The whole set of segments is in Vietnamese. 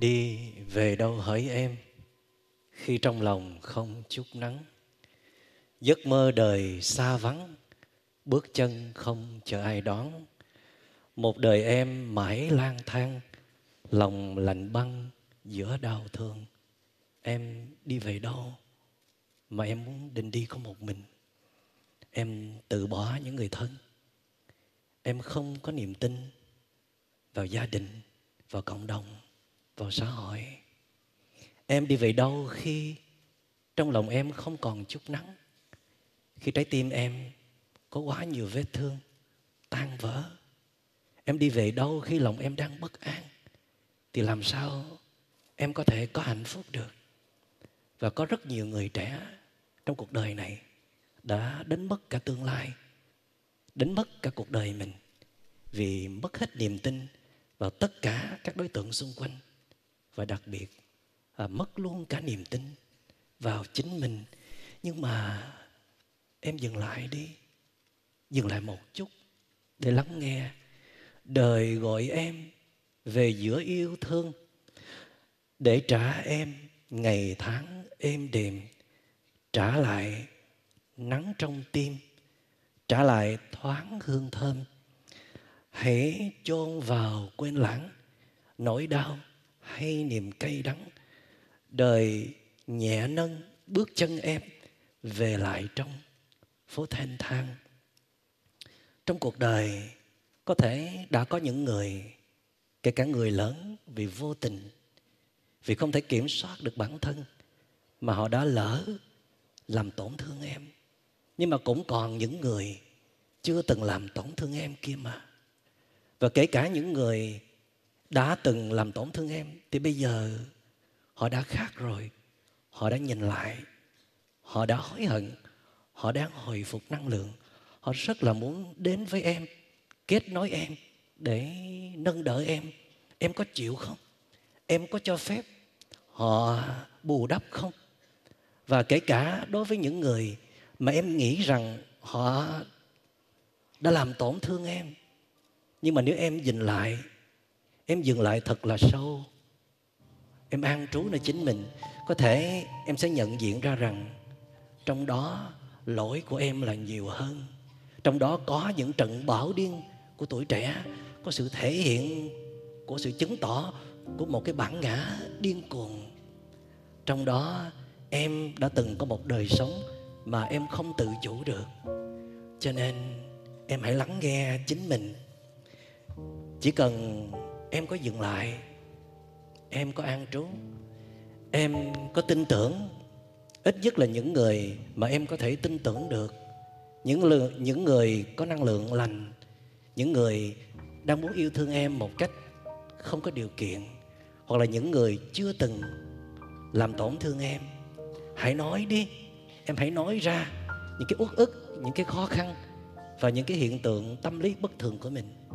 đi về đâu hỡi em? Khi trong lòng không chút nắng, giấc mơ đời xa vắng, bước chân không chờ ai đón. Một đời em mãi lang thang, lòng lạnh băng giữa đau thương. Em đi về đâu mà em muốn định đi có một mình? Em từ bỏ những người thân. Em không có niềm tin vào gia đình, vào cộng đồng vào xã hội. Em đi về đâu khi trong lòng em không còn chút nắng. Khi trái tim em có quá nhiều vết thương, tan vỡ. Em đi về đâu khi lòng em đang bất an. Thì làm sao em có thể có hạnh phúc được? Và có rất nhiều người trẻ trong cuộc đời này đã đánh mất cả tương lai, đánh mất cả cuộc đời mình vì mất hết niềm tin vào tất cả các đối tượng xung quanh và đặc biệt à, mất luôn cả niềm tin vào chính mình. Nhưng mà em dừng lại đi dừng lại một chút để lắng nghe đời gọi em về giữa yêu thương. Để trả em ngày tháng êm đềm trả lại nắng trong tim trả lại thoáng hương thơm. Hãy chôn vào quên lãng nỗi đau hay niềm cay đắng. Đời nhẹ nâng, bước chân em về lại trong phố thanh thang. Trong cuộc đời, có thể đã có những người, kể cả người lớn, vì vô tình, vì không thể kiểm soát được bản thân, mà họ đã lỡ làm tổn thương em. Nhưng mà cũng còn những người chưa từng làm tổn thương em kia mà. Và kể cả những người đã từng làm tổn thương em, thì bây giờ họ đã khác rồi. Họ đã nhìn lại, họ đã hối hận, họ đang hồi phục năng lượng. Họ rất là muốn đến với em, kết nối em để nâng đỡ em. Em có chịu không? Em có cho phép họ bù đắp không? Và kể cả đối với những người mà em nghĩ rằng họ đã làm tổn thương em, nhưng mà nếu em nhìn lại em dừng lại thật là sâu. Em an trú nơi chính mình. Có thể em sẽ nhận diện ra rằng trong đó lỗi của em là nhiều hơn. Trong đó có những trận bão điên của tuổi trẻ, có sự thể hiện của sự chứng tỏ của một cái bản ngã điên cuồng. Trong đó em đã từng có một đời sống mà em không tự chủ được. Cho nên em hãy lắng nghe chính mình. Chỉ cần em có dừng lại. Em có an trú. Em có tin tưởng. Ít nhất là những người mà em có thể tin tưởng được. Những lượng những người có năng lượng lành. Những người đang muốn yêu thương em một cách không có điều kiện. Hoặc là những người chưa từng làm tổn thương em. Hãy nói đi. Em hãy nói ra những cái uất ức, những cái khó khăn và những cái hiện tượng tâm lý bất thường của mình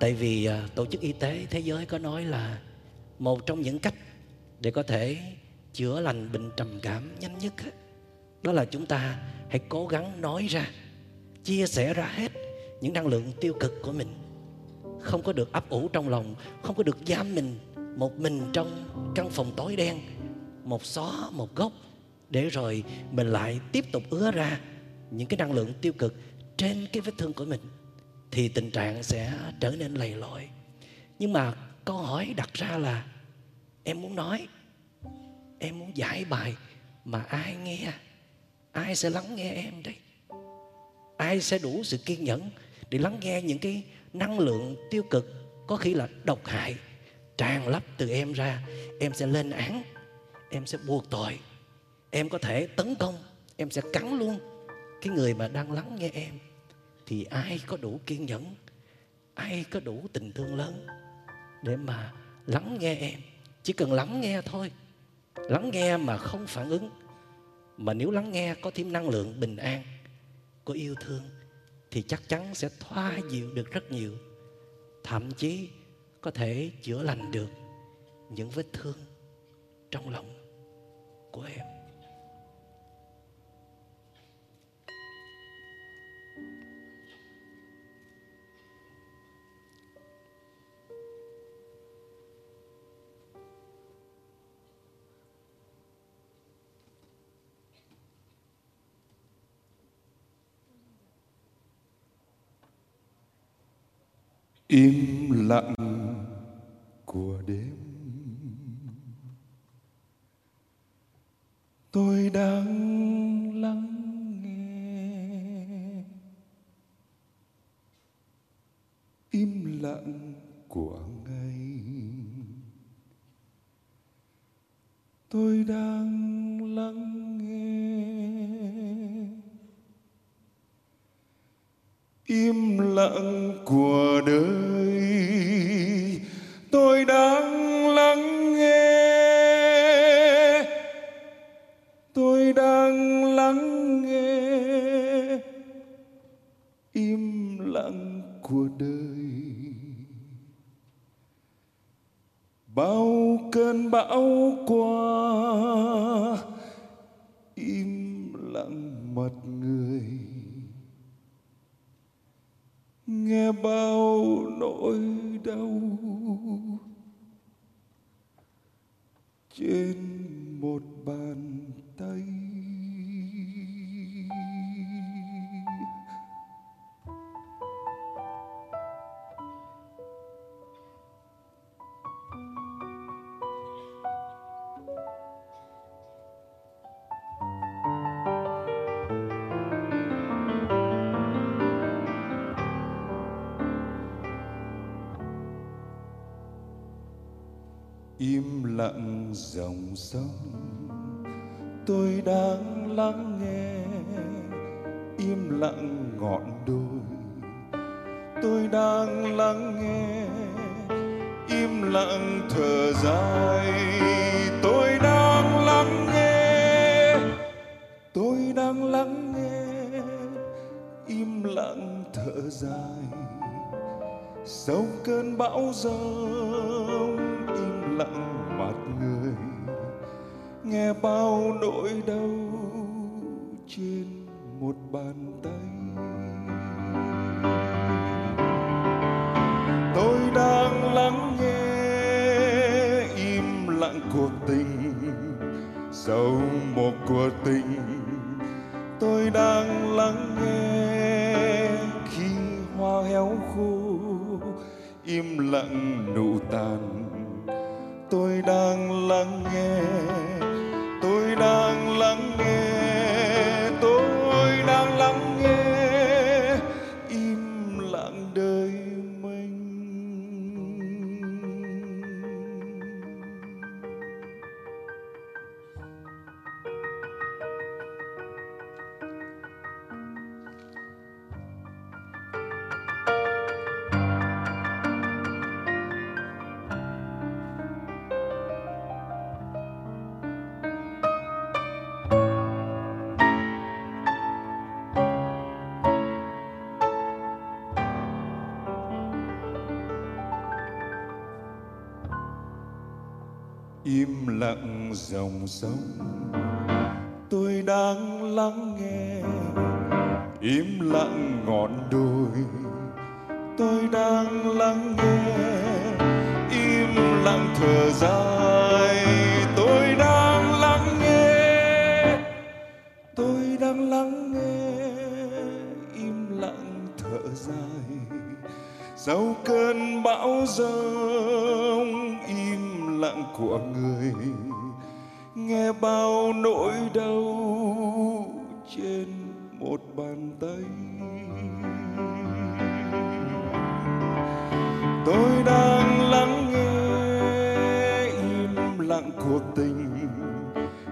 tại vì à, tổ chức y tế thế giới có nói là một trong những cách để có thể chữa lành bệnh trầm cảm nhanh nhất đó là chúng ta hãy cố gắng nói ra, chia sẻ ra hết những năng lượng tiêu cực của mình. Không có được ấp ủ trong lòng, không có được giam mình một mình trong căn phòng tối đen, một xó, một góc, để rồi mình lại tiếp tục ứa ra những cái năng lượng tiêu cực trên cái vết thương của mình thì tình trạng sẽ trở nên lầy lội. Nhưng mà câu hỏi đặt ra là, em muốn nói, em muốn giải bài mà ai nghe? Ai sẽ lắng nghe em đây? Ai sẽ đủ sự kiên nhẫn để lắng nghe những cái năng lượng tiêu cực, có khi là độc hại, tràn lấp từ em ra? Em sẽ lên án, em sẽ buộc tội, em có thể tấn công, em sẽ cắn luôn cái người mà đang lắng nghe em thì ai có đủ kiên nhẫn, ai có đủ tình thương lớn để mà lắng nghe em? Chỉ cần lắng nghe thôi. Lắng nghe mà không phản ứng. Mà nếu lắng nghe có thêm năng lượng bình an, có yêu thương, thì chắc chắn sẽ thoa dịu được rất nhiều. Thậm chí có thể chữa lành được những vết thương trong lòng của em. Im lặng của đêm. Tôi đang lắng nghe. Im lặng của ngày. Tôi đang lắng nghe. Im lặng của đời của đời. Bao cơn bão qua, im lặng mặt người. Nghe bao nỗi đau trên một bàn tay. Im lặng dòng sông. Tôi đang lắng nghe, im lặng ngọn đồi. Tôi đang lắng nghe, im lặng thở dài. Tôi đang lắng nghe, tôi đang lắng nghe, im lặng thở dài. Sau cơn bão giông lặng mặt người. Nghe bao nỗi đau trên một bàn tay. Tôi đang lắng nghe im lặng cuộc tình. Sau một cuộc tình. Tôi đang lắng nghe khi hoa héo khô im lặng nụ tàn tôi đang lắng nghe. Im lặng dòng sông. Tôi đang lắng nghe, im lặng ngọn đồi. Tôi đang lắng nghe, im lặng thở dài. Tôi đang lắng nghe, tôi đang lắng nghe, im lặng thở dài. Sau cơn bão giông, im lặng của người. Nghe bao nỗi đau trên một bàn tay. Tôi đang lắng nghe im lặng cuộc tình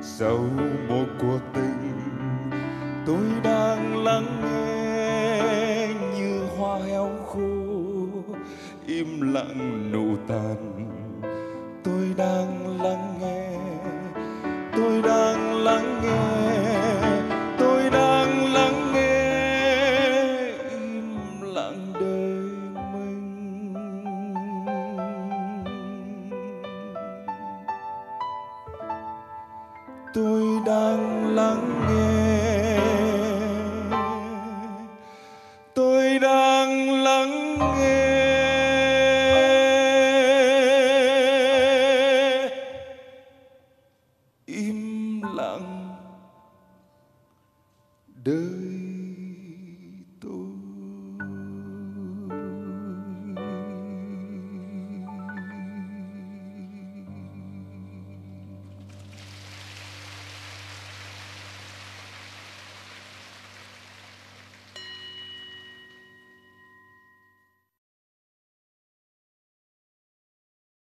sau một cuộc tình. Tôi đang lắng nghe như hoa héo khô, im lặng nụ tàn.